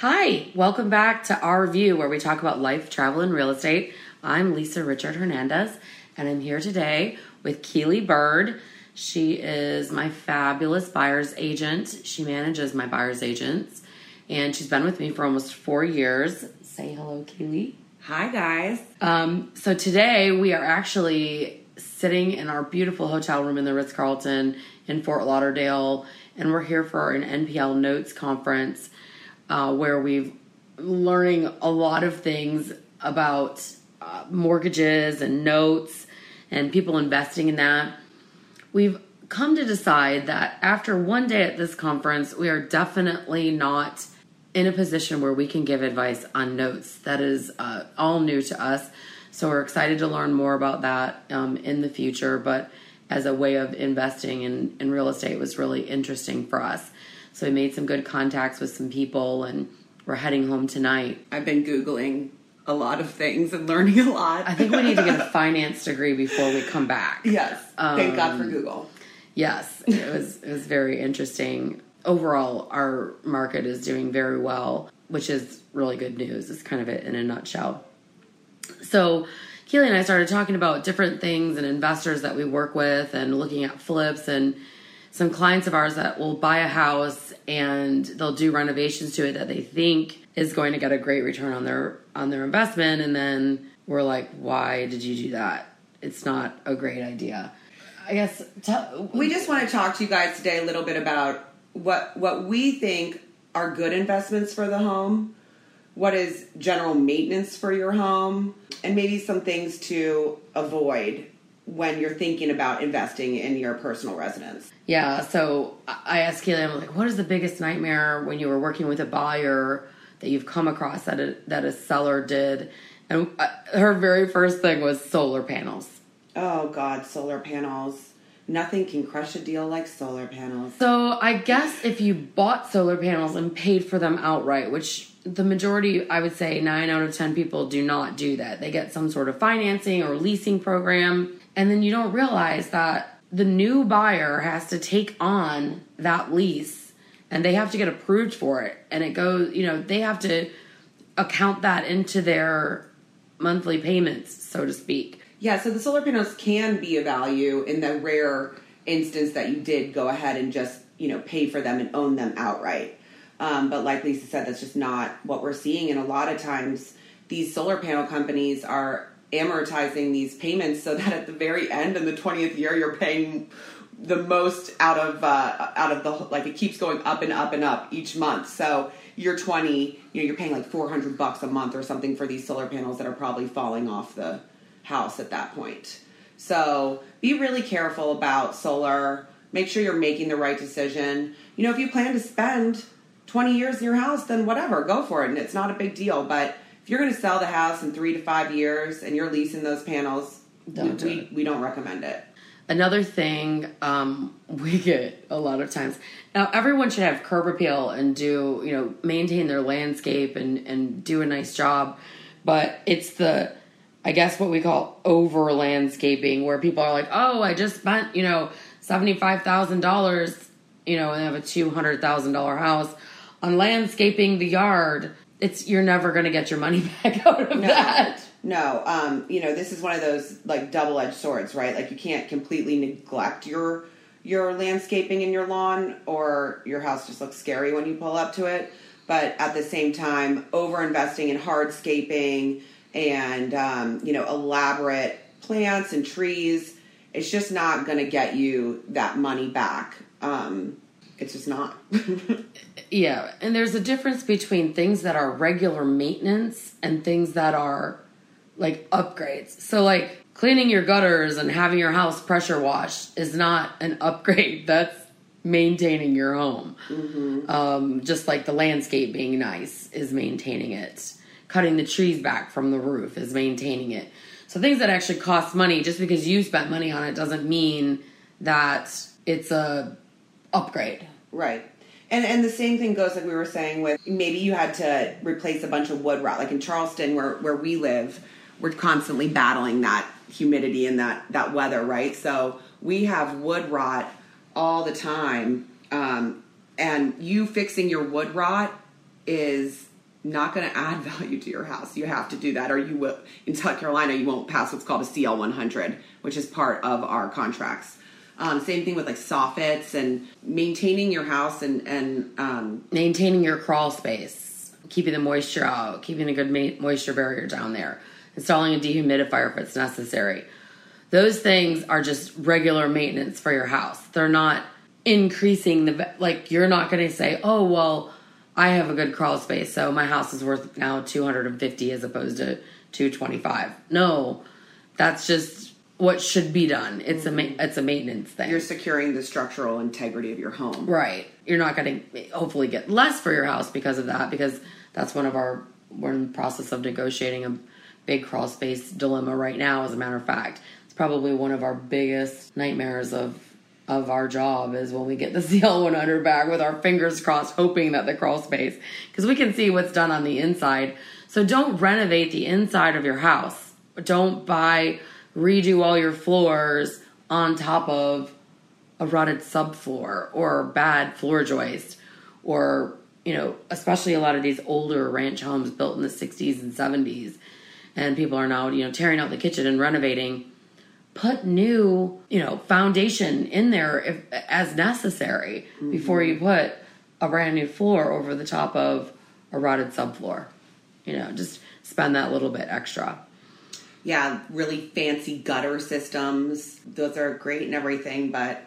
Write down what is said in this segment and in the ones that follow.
Hi, welcome back to Our View, where we talk about life, travel, and real estate. I'm Lisa Richart Hernandez, and I'm here today with Keely Bird. She is my fabulous buyer's agent. She manages my buyer's agents, and she's been with me for almost four years. Say hello, Keely. Hi, guys. Um, so today we are actually sitting in our beautiful hotel room in the Ritz Carlton in Fort Lauderdale, and we're here for an NPL Notes conference uh, where we've learning a lot of things about uh, mortgages and notes and people investing in that. We've come to decide that after one day at this conference, we are definitely not in a position where we can give advice on notes. That is uh, all new to us. So we're excited to learn more about that um, in the future. But as a way of investing in, in real estate was really interesting for us. So we made some good contacts with some people and we're heading home tonight. I've been Googling a lot of things and learning a lot. I think we need to get a finance degree before we come back. yes. Thank God for Um, Google. Yes, it was it was very interesting. Overall, our market is doing very well, which is really good news. It's kind of it in a nutshell. So, Keely and I started talking about different things and investors that we work with, and looking at flips and some clients of ours that will buy a house and they'll do renovations to it that they think is going to get a great return on their on their investment, and then we're like, why did you do that? It's not a great idea. I guess tell, We just want to talk to you guys today a little bit about what what we think are good investments for the home, what is general maintenance for your home, and maybe some things to avoid when you're thinking about investing in your personal residence. Yeah, so I asked Keely, I'm like, what is the biggest nightmare when you were working with a buyer that you've come across that a, that a seller did? And uh, her very first thing was solar panels. Oh God, solar panels. Nothing can crush a deal like solar panels. So I guess if you bought solar panels and paid for them outright, which the majority, I would say nine out of 10 people do not do that. They get some sort of financing or leasing program. And then you don't realize that the new buyer has to take on that lease and they have to get approved for it. And it goes, you know, they have to account that into their monthly payments, so to speak. Yeah, so the solar panels can be a value in the rare instance that you did go ahead and just, you know, pay for them and own them outright. Um, but like Lisa said, that's just not what we're seeing. And a lot of times, these solar panel companies are amortizing these payments so that at the very end in the 20th year, you're paying the most out of uh, out of the like it keeps going up and up and up each month. So you're 20, you know, you're paying like 400 bucks a month or something for these solar panels that are probably falling off the house at that point. So be really careful about solar. Make sure you're making the right decision. You know, if you plan to spend 20 years in your house, then whatever, go for it. And it's not a big deal. But if you're going to sell the house in three to five years and you're leasing those panels, Don't we, do we, we don't recommend it. Another thing um, we get a lot of times now, everyone should have curb appeal and do you know maintain their landscape and and do a nice job, but it's the I guess what we call over landscaping where people are like, oh, I just spent you know seventy five thousand dollars, you know, and have a two hundred thousand dollar house on landscaping the yard. It's you're never going to get your money back out of that. No, um, you know, this is one of those like double edged swords, right? Like you can't completely neglect your your landscaping in your lawn or your house just looks scary when you pull up to it. But at the same time, over investing in hardscaping and um, you know, elaborate plants and trees, it's just not gonna get you that money back. Um, it's just not. Yeah, and there's a difference between things that are regular maintenance and things that are like upgrades. So, like cleaning your gutters and having your house pressure washed is not an upgrade. That's maintaining your home. Um, just like the landscape being nice is maintaining it. Cutting the trees back from the roof is maintaining it. So, things that actually cost money, just because you spent money on it, doesn't mean that it's a upgrade. Right. And and the same thing goes like we were saying with maybe you had to replace a bunch of wood rot. Like in Charleston where where we live, we're constantly battling that humidity and that that weather, right? So we have wood rot all the time. Um, and you fixing your wood rot is not going to add value to your house. You have to do that, or you will. In South Carolina, you won't pass what's called a CL 100, which is part of our contracts. Um, same thing with like soffits and maintaining your house and and um, maintaining your crawl space, keeping the moisture out, keeping a good ma- moisture barrier down there, installing a dehumidifier if it's necessary. Those things are just regular maintenance for your house. They're not increasing the like. You're not going to say, "Oh well." I have a good crawl space, so my house is worth now 250 as opposed to 225. No, that's just what should be done. It's a ma- mm-hmm. it's a maintenance thing. you're securing the structural integrity of your home. right. You're not going to hopefully get less for your house because of that because that's one of our we're in the process of negotiating a big crawl space dilemma right now as a matter of fact. It's probably one of our biggest nightmares of of our job is when we get the CL 100 back with our fingers crossed, hoping that the crawl space, because we can see what's done on the inside. So don't renovate the inside of your house. Don't buy, redo all your floors on top of a rotted subfloor or bad floor joist or, you know, especially a lot of these older ranch homes built in the 60s and 70s. And people are now, you know, tearing out the kitchen and renovating put new, you know, foundation in there if as necessary mm-hmm. before you put a brand new floor over the top of a rotted subfloor. You know, just spend that little bit extra. Yeah, really fancy gutter systems. Those are great and everything, but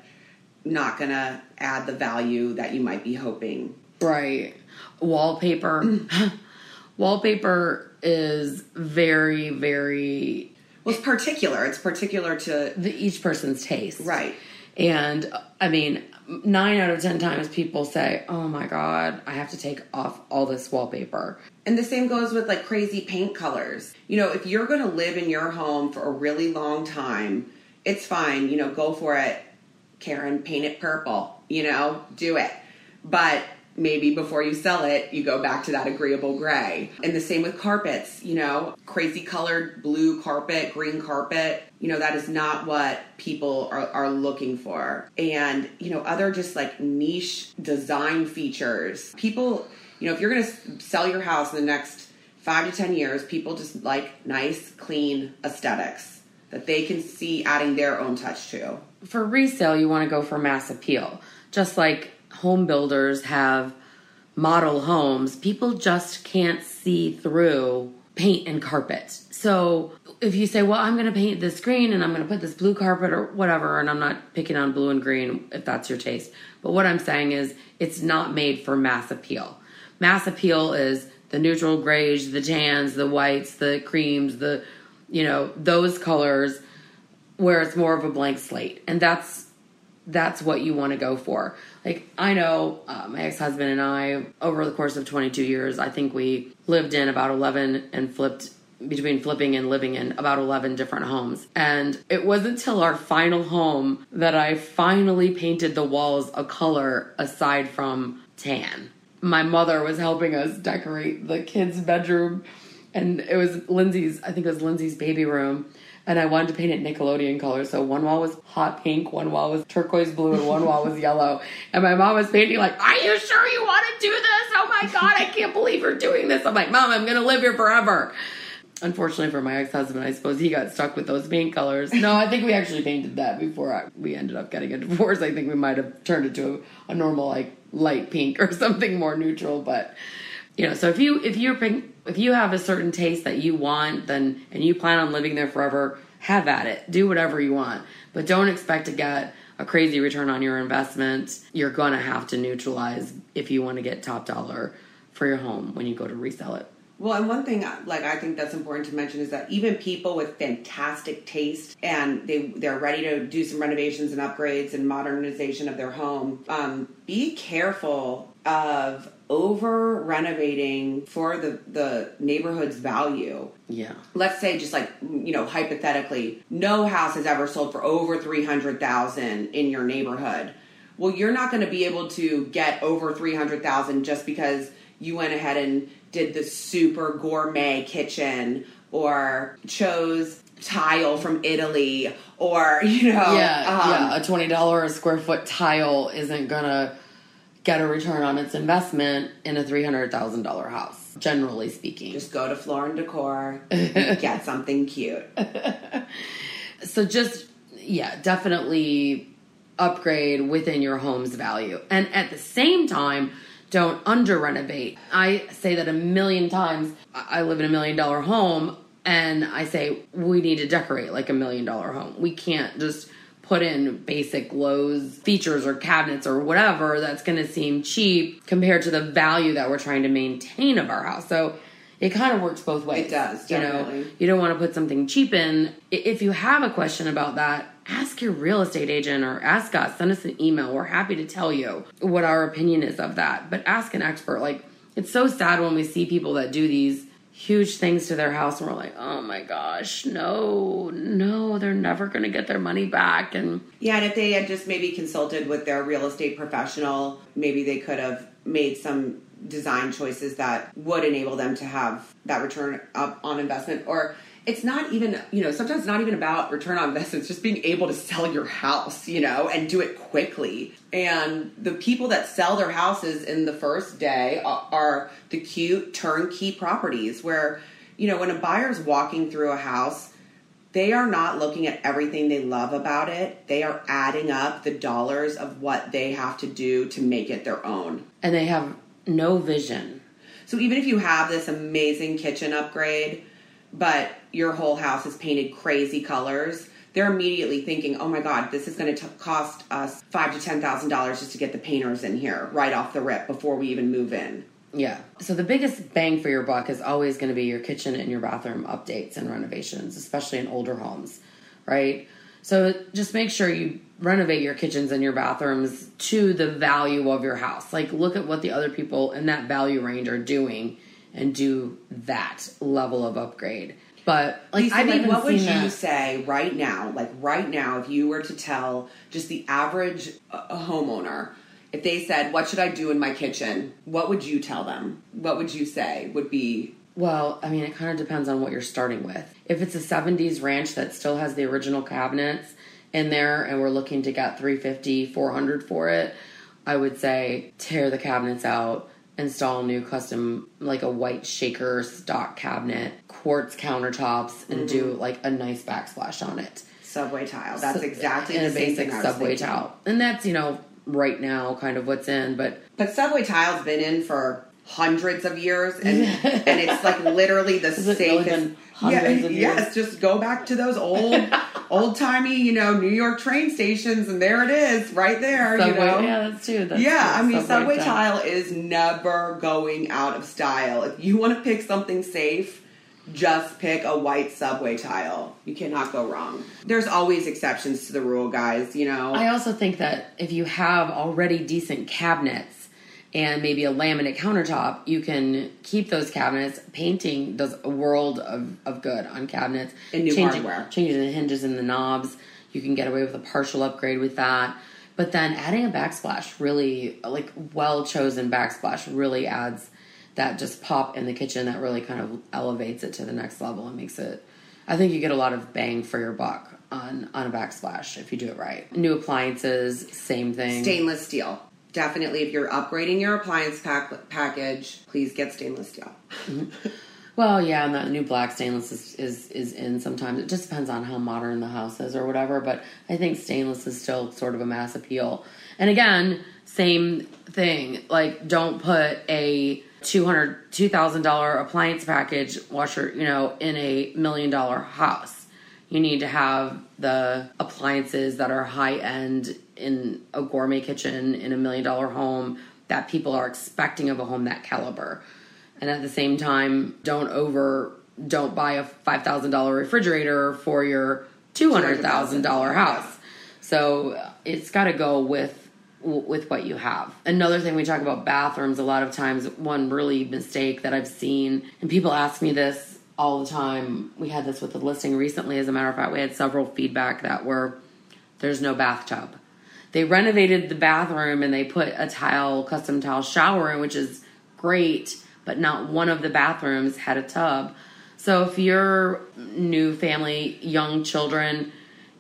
not going to add the value that you might be hoping. Right. Wallpaper. Mm. Wallpaper is very, very well, it's particular. It's particular to the, each person's taste, right? And I mean, nine out of ten times people say, "Oh my god, I have to take off all this wallpaper." And the same goes with like crazy paint colors. You know, if you're going to live in your home for a really long time, it's fine. You know, go for it. Karen, paint it purple. You know, do it. But maybe before you sell it, you go back to that agreeable gray. And the same with carpets, you know, crazy colored blue carpet, green carpet. You know, that is not what people are, are looking for. And, you know, other just like niche design features. People, you know, if you're going to sell your house in the next five to 10 years, people just like nice, clean aesthetics that they can see adding their own touch to. For resale, you want to go for mass appeal. Just like home builders have model homes, people just can't see through paint and carpet. So if you say, well, I'm going to paint this green and I'm going to put this blue carpet or whatever, and I'm not picking on blue and green if that's your taste, but what I'm saying is it's not made for mass appeal. Mass appeal is the neutral grays, the tans, the whites, the creams, the, you know, those colors where it's more of a blank slate. And that's that's what you want to go for. Like I know uh, my ex-husband and I over the course of 22 years, I think we lived in about 11 and flipped between flipping and living in about 11 different homes. And it wasn't until our final home that I finally painted the walls a color aside from tan. My mother was helping us decorate the kids' bedroom and it was Lindsay's I think it was Lindsay's baby room and I wanted to paint it Nickelodeon color. So one wall was hot pink, one wall was turquoise blue, and one wall was yellow. And my mom was painting like, "Are you sure you want to do this? Oh my god, I can't believe you're doing this!" I'm like, "Mom, I'm gonna live here forever." Unfortunately for my ex-husband, I suppose he got stuck with those paint colors. No, I think we actually painted that before I, we ended up getting a divorce. I think we might have turned it to a, a normal like light pink or something more neutral, but you know so if you if you're if you have a certain taste that you want then and you plan on living there forever have at it. Do whatever you want. But don't expect to get a crazy return on your investment. You're going to have to neutralize if you want to get top dollar for your home when you go to resell it. Well, and one thing like I think that's important to mention is that even people with fantastic taste and they they're ready to do some renovations and upgrades and modernization of their home, um, be careful of over renovating for the the neighborhood's value. Yeah. Let's say just like you know hypothetically, no house has ever sold for over 300,000 in your neighborhood. Well, you're not going to be able to get over 300,000 just because you went ahead and did the super gourmet kitchen or chose tile from Italy or you know yeah um, yeah a twenty dollar a square foot tile isn't gonna get a return on its investment in a $300,000 house, generally speaking. Just go to Floor and Decor, get something cute. so just, yeah, definitely upgrade within your home's value. And at the same time, don't under renovate. I say that a million times. I live in a million dollar home and I say we need to decorate like a million dollar home. We can't just put in basic Lowe's features or cabinets or whatever that's going to seem cheap compared to the value that we're trying to maintain of our house. So it kind of works both ways. It does, definitely. You know, you don't want to put something cheap in. If you have a question about that, ask your real estate agent or ask us. Send us an email. We're happy to tell you what our opinion is of that. But ask an expert. Like it's so sad when we see people that do these huge things to their house and we're like oh my gosh no no they're never going to get their money back. And yeah and if they had just maybe consulted with their real estate professional maybe they could have made some design choices that would enable them to have that return up on investment or it's not even you know sometimes it's not even about return on investment. It's just being able to sell your house you know and do it quickly. And the people that sell their houses in the first day are, are the cute turnkey properties where you know when a buyer's walking through a house they are not looking at everything they love about it. They are adding up the dollars of what they have to do to make it their own. And they have no vision. So even if you have this amazing kitchen upgrade but your whole house is painted crazy colors, they're immediately thinking, "Oh my God, this is going to cost us five to ten thousand dollars just to get the painters in here right off the rip before we even move in." Yeah. So the biggest bang for your buck is always going to be your kitchen and your bathroom updates and renovations, especially in older homes, right? So just make sure you renovate your kitchens and your bathrooms to the value of your house. Like look at what the other people in that value range are doing and do that level of upgrade. But like, Lisa, I mean, even what would seen you that- say right now? Like right now, if you were to tell just the average uh, homeowner, if they said, "What should I do in my kitchen?" What would you tell them? What would you say would be Well, I mean, it kind of depends on what you're starting with. If it's a 70s ranch that still has the original cabinets in there and we're looking to get 350, 400 for it, I would say tear the cabinets out, install new custom like a white shaker stock cabinet, quartz countertops and do mm-hmm. like a nice backsplash on it. subway tile? That's So- exactly the basic thing I was subway tile. And that's, you know, right now kind of what's in, but But subway tile's been in for hundreds of years, and and it's like literally the safest. yeah, yes, just go back to those old, old timey, you know, New York train stations, and there it is, right there. subway, you know, yeah, that's true. That's yeah, true. I mean, subway, tile. tile is never going out of style. If you want to pick something safe, just pick a white subway tile. You cannot go wrong. There's always exceptions to the rule, guys. You know, I also think that if you have already decent cabinets and maybe a laminate countertop, you can keep those cabinets. Painting does a world of, of good on cabinets. And new changing, hardware. Changing the hinges and the knobs. You can get away with a partial upgrade with that. But then adding a backsplash really, like well chosen backsplash, really adds that just pop in the kitchen that really kind of elevates it to the next level and makes it. I think you get a lot of bang for your buck on on a backsplash if you do it right. New appliances, same thing. stainless steel. Definitely, if you're upgrading your appliance pack- package, please get stainless steel. Well, yeah, and that new black stainless is, is is in sometimes. It just depends on how modern the house is or whatever. But I think stainless is still sort of a mass appeal. And again, same thing. Like, don't put a two hundred two thousand dollar appliance package washer, you know, in a million dollar house. You need to have the appliances that are high end in a gourmet kitchen in a million dollar home that people are expecting of a home that caliber. And at the same time don't over don't buy a $5000 refrigerator for your $200000 house. So uh, it's got to go with with what you have. Another thing we talk about bathrooms a lot of times one really mistake that i've seen and people ask me this all the time. We had this with the listing recently as a matter of fact we had several feedback that were there's no bathtub they renovated the bathroom and they put a tile custom tile shower in which is great but not one of the bathrooms had a tub so if you're new family young children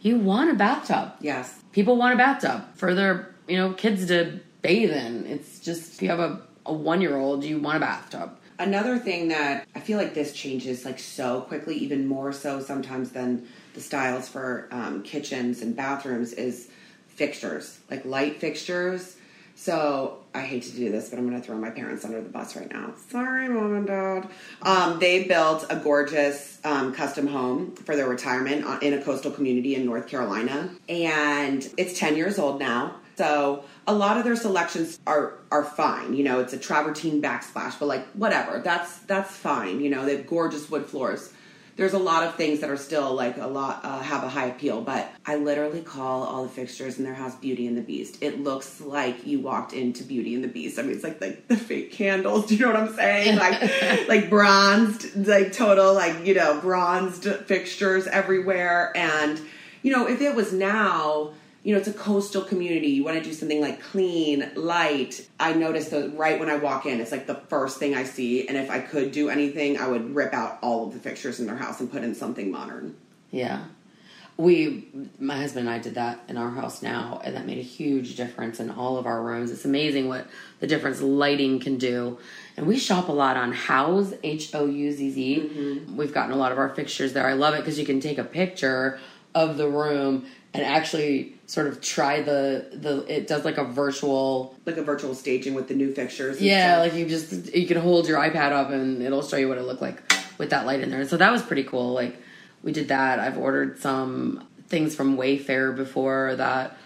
you want a bathtub Yes. people want a bathtub for their you know kids to bathe in. It's just if you have a, a one year old, you want a bathtub. Another thing that I feel like this changes like so quickly, even more so sometimes than the styles for um, kitchens and bathrooms, is fixtures, like light fixtures. So I hate to do this, but I'm going to throw my parents under the bus right now. Sorry, mom and dad. Um, they built a gorgeous um, custom home for their retirement in a coastal community in North Carolina, and it's 10 years old now. So a lot of their selections are are fine. You know, it's a travertine backsplash, but like whatever, that's that's fine. You know, they have gorgeous wood floors there's a lot of things that are still like a lot uh, have a high appeal but i literally call all the fixtures in their house beauty and the beast. It looks like you walked into beauty and the beast. I mean it's like like the fake candles do you know what i'm saying? Like like bronzed like total like you know bronzed fixtures everywhere. And you know if it was now you know, it's a coastal community. You want to do something like clean, light. I notice that right when I walk in, it's like the first thing I see. And if I could do anything, I would rip out all of the fixtures in their house and put in something modern. Yeah. We, my husband and I did that in our house now, and that made a huge difference in all of our rooms. It's amazing what the difference lighting can do. And we shop a lot on Houzz, H O U Z Z. Mm-hmm. We've gotten a lot of our fixtures there. I love it because you can take a picture of the room and actually sort of try the the it does like a virtual Like a virtual staging with the new fixtures. yeah stuff. like you just you can hold your ipad up and it'll show you what it looked like with that light in there so that was pretty cool like we did that i've ordered some things from wayfair before that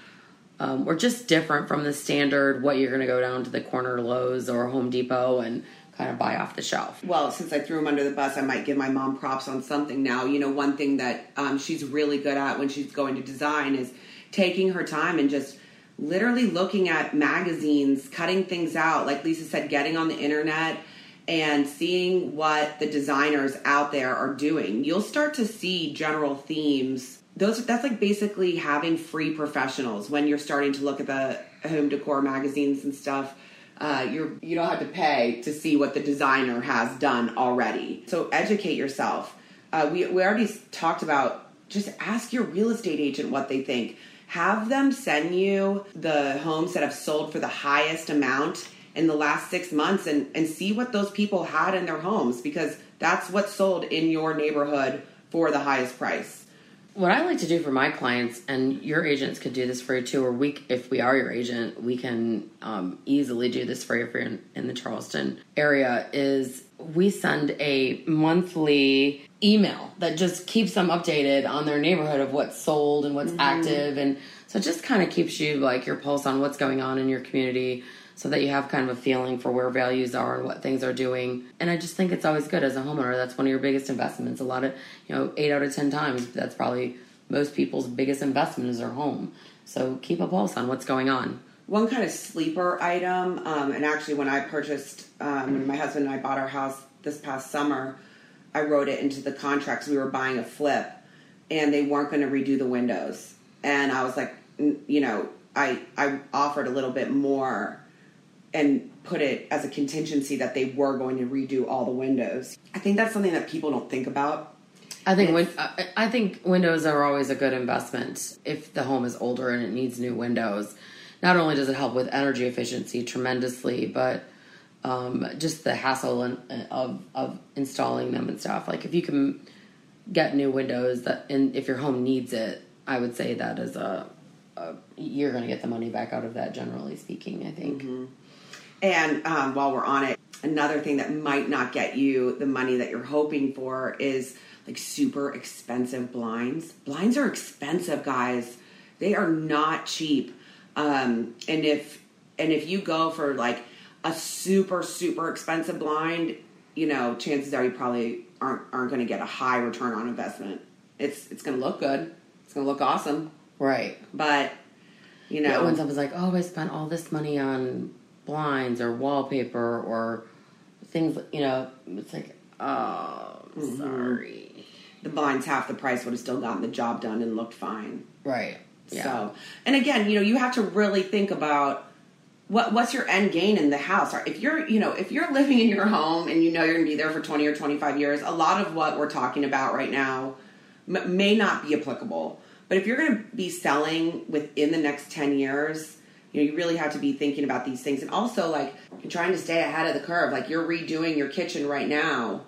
um, were just different from the standard what you're gonna go down to the corner lowes or home depot and kind of buy off the shelf well, since I threw him under the bus, I might give my mom props on something now. You know, one thing that um, she's really good at when she's going to design is taking her time and just literally looking at magazines, cutting things out. Like Lisa said, getting on the internet and seeing what the designers out there are doing. You'll start to see general themes. Those that's like basically having free professionals when you're starting to look at the home decor magazines and stuff uh, you're you don't have to pay to see what the designer has done already. So educate yourself. Uh, we we already talked about just ask your real estate agent what they think. Have them send you the homes that have sold for the highest amount in the last six months and, and see what those people had in their homes because that's what sold in your neighborhood for the highest price. What I like to do for my clients, and your agents could do this for you too, or we, if we are your agent, we can um, easily do this for you if you're in, in the Charleston area. Is we send a monthly email that just keeps them updated on their neighborhood of what's sold and what's active, and so it just kind of keeps you like your pulse on what's going on in your community. So that you have kind of a feeling for where values are and what things are doing. And I just think it's always good as a homeowner. That's one of your biggest investments. A lot of, you know, eight out of 10 times, that's probably most people's biggest investment is their home. So keep a pulse on what's going on. one kind of sleeper item um, and actually when i purchased um, when my husband and i bought our house this past summer i wrote it into the contracts we were buying a flip and they weren't going to redo the windows and i was like you know i i offered a little bit more and put it as a contingency that they were going to redo all the windows i think that's something that people don't think about I think win- I think windows are always a good investment if the home is older and it needs new windows. Not only does it help with energy efficiency tremendously, but um, just the hassle and, of of installing them and stuff. Like if you can get new windows that, and if your home needs it, I would say that is a, a you're going to get the money back out of that. Generally speaking, I think. And um, while we're on it, another thing that might not get you the money that you're hoping for is like super expensive blinds. Blinds are expensive, guys. They are not cheap. Um, and if and if you go for like a super super expensive blind, you know, chances are you probably aren't aren't going to get a high return on investment. It's it's going to look good. It's going to look awesome, Right. but you know, Yeah, when someone's like, "Oh, I spent all this money on blinds or wallpaper or things," you know, it's like, "Oh, Mm-hmm. sorry." the blinds half the price would have still gotten the job done and looked fine. Right. Yeah. So, and again, you know, you have to really think about what what's your end gain in the house. Or If you're, you know, if you're living in your home and you know you're going to be there for 20 or 25 years, a lot of what we're talking about right now m- may not be applicable. But if you're going to be selling within the next 10 years, you know, you really have to be thinking about these things and also like trying to stay ahead of the curve. Like you're redoing your kitchen right now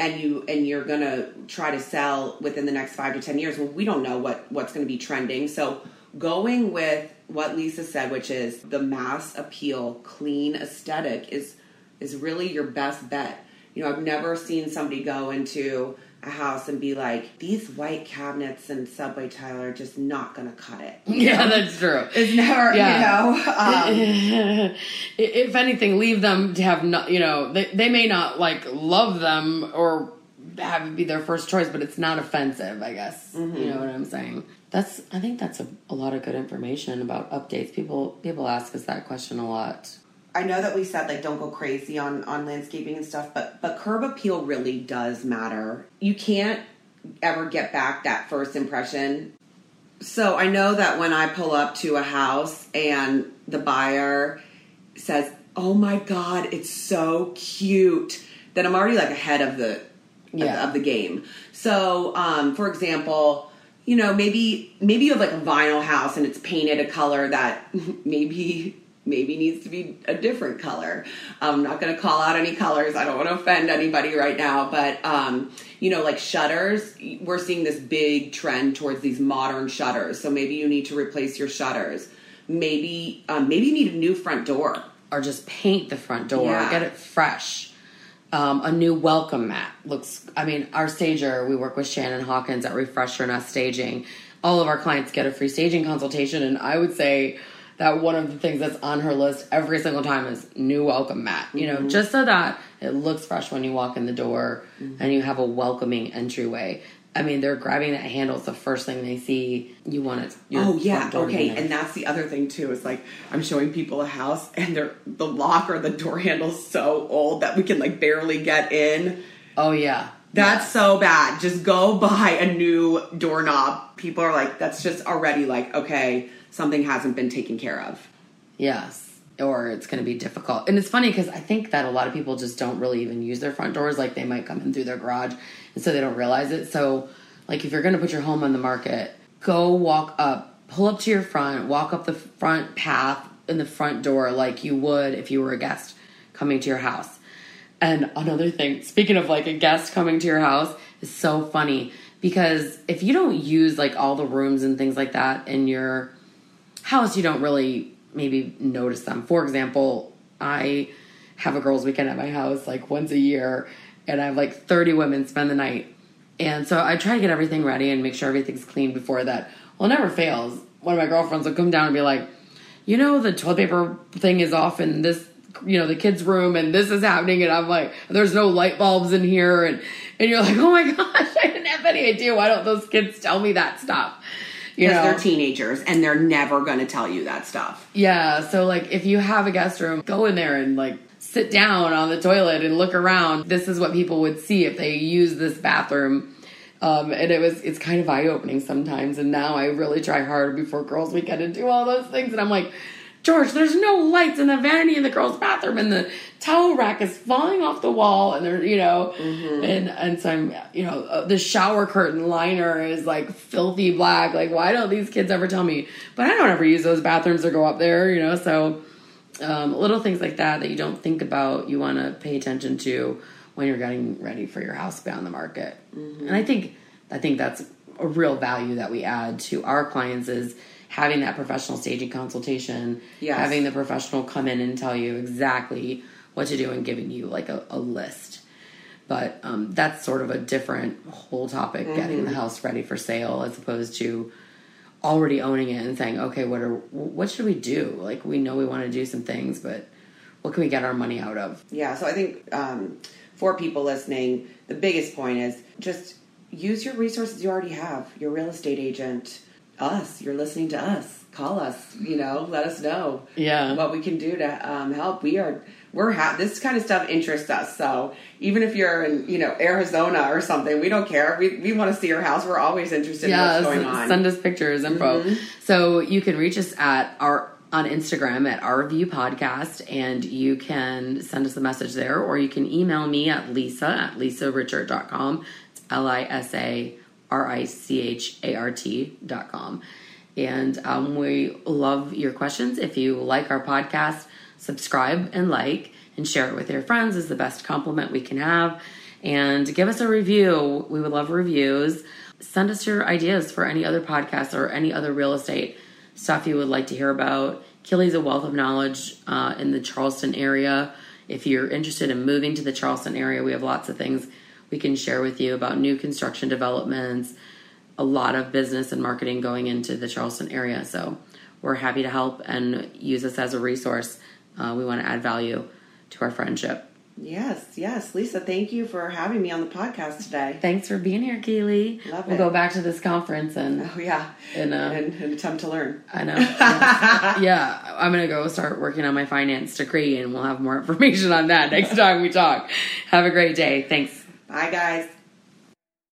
and you and you're gonna try to sell within the next five to ten years. Well, we don't know what what's gonna be trending. So going with what Lisa said, which is the mass appeal, clean aesthetic, is is really your best bet. You know, I've never seen somebody go into a house and be like, these white cabinets and subway tile are just not going to cut it. You Yeah, know? that's true. It's never, Yeah. you know. Um, if anything, leave them to have not. You know, they they may not like love them or have it be their first choice, but it's not offensive. I guess you know what I'm saying. That's I think that's a, a lot of good information about updates. People people ask us that question a lot. I know that we said like don't go crazy on on landscaping and stuff, but but curb appeal really does matter. You can't ever get back that first impression. So I know that when I pull up to a house and the buyer says, "Oh my god, it's so cute," then I'm already like ahead of the Yeah. of, of the game. So, um, for example, you know, maybe maybe you have like a vinyl house and it's painted a color that maybe maybe needs to be a different color. I'm not going to call out any colors. I don't want to offend anybody right now, but um, you know, like shutters, we're seeing this big trend towards these modern shutters. So maybe you need to replace your shutters. Maybe um, maybe you need a new front door. Or just paint the front door. Yeah. Get it fresh. Um, a new welcome mat looks. I mean, our stager. We work with Shannon Hawkins at Refresher Nest Staging. All of our clients get a free staging consultation, and I would say that one of the things that's on her list every single time is new welcome mat. You know, mm-hmm. just so that it looks fresh when you walk in the door mm-hmm. and you have a welcoming entryway. I mean, they're grabbing that handle. It's the first thing they see. You want it. Oh yeah, front door to be okay. And that's the other thing too. Is like I'm showing people a house and they're the lock or the door handle's so old that we can like barely get in. oh yeah, That's so bad. Just go buy a new doorknob. People are like, that's just already like, okay, something hasn't been taken care of. Yes. Or it's going to be difficult. And it's funny because I think that a lot of people just don't really even use their front doors. Like they might come in through their garage and so they don't realize it. So, like, if you're going to put your home on the market, go walk up, pull up to your front, walk up the front path in the front door like you would if you were a guest coming to your house. And another thing, speaking of like a guest coming to your house, is so funny because if you don't use like all the rooms and things like that in your house, you don't really maybe notice them. For example, I have a girls' weekend at my house like once a year, and I have like 30 women spend the night. And so I try to get everything ready and make sure everything's clean before that. Well, it never fails. One of my girlfriends will come down and be like, you know, the toilet paper thing is off in this, you know, the kids' room, and this is happening, and I'm like, there's no light bulbs in here, and and you're like, oh my gosh, I didn't have any idea. Why don't those kids tell me that stuff? Because they're teenagers and they're never going to tell you that stuff. yeah, so like if you have a guest room, go in there and like sit down on the toilet and look around. This is what people would see if they use this bathroom. Um, and it was it's kind of eye opening sometimes. And now I really try hard before girls' weekend to do all those things. And I'm like, George, there's no lights in the vanity in the girls' bathroom, and the towel rack is falling off the wall, and there, you know, and and so I'm, you know, uh, the shower curtain liner is like filthy black. Like, why don't these kids ever tell me? But I don't ever use those bathrooms or go up there, you know. So um, little things like that that you don't think about, you want to pay attention to when you're getting ready for your house to be on the market. And I think I think that's a real value that we add to our clients is having that professional staging consultation, Yes. having the professional come in and tell you exactly what to do and giving you like a, a list. But um, that's sort of a different whole topic, getting the house ready for sale as opposed to already owning it and saying, okay, what are what should we do? Like we know we want to do some things, but what can we get our money out of? Yeah, so I think um, for people listening, the biggest point is just use your resources you already have. Your real estate agent, us. You're listening to us. Call us. You know, let us know. Yeah. what we can do to um, help. We are we're ha- this kind of stuff interests us. So even if you're in you know Arizona or something, we don't care. We we want to see your house. We're always interested yeah, in what's going on. Mm-hmm. send us pictures, info. So you can reach us at our on Instagram at our review podcast, and you can send us a message there, or you can email me at lisa at lisarichart.com. It's L I S A R I C H A R T dot com. And um, we love your questions. If you like our podcast, subscribe and like and share it with your friends is the best compliment we can have. And give us a review. We would love reviews. Send us your ideas for any other podcasts or any other real estate stuff you would like to hear about. Keely's a wealth of knowledge uh, in the Charleston area. If you're interested in moving to the Charleston area, we have lots of things we can share with you about new construction developments, a lot of business and marketing going into the Charleston area. So we're happy to help and use us as a resource. Uh, we want to add value to our friendship. Yes, yes. Lisa, thank you for having me on the podcast today. Thanks for being here, Keely. Love we'll it. go back to this conference and Oh, yeah. And, uh, and, and attempt to learn. I know. Yeah, I'm gonna go start working on my finance degree, and we'll have more information on that next time we talk. Have a great day. Thanks. Bye, guys.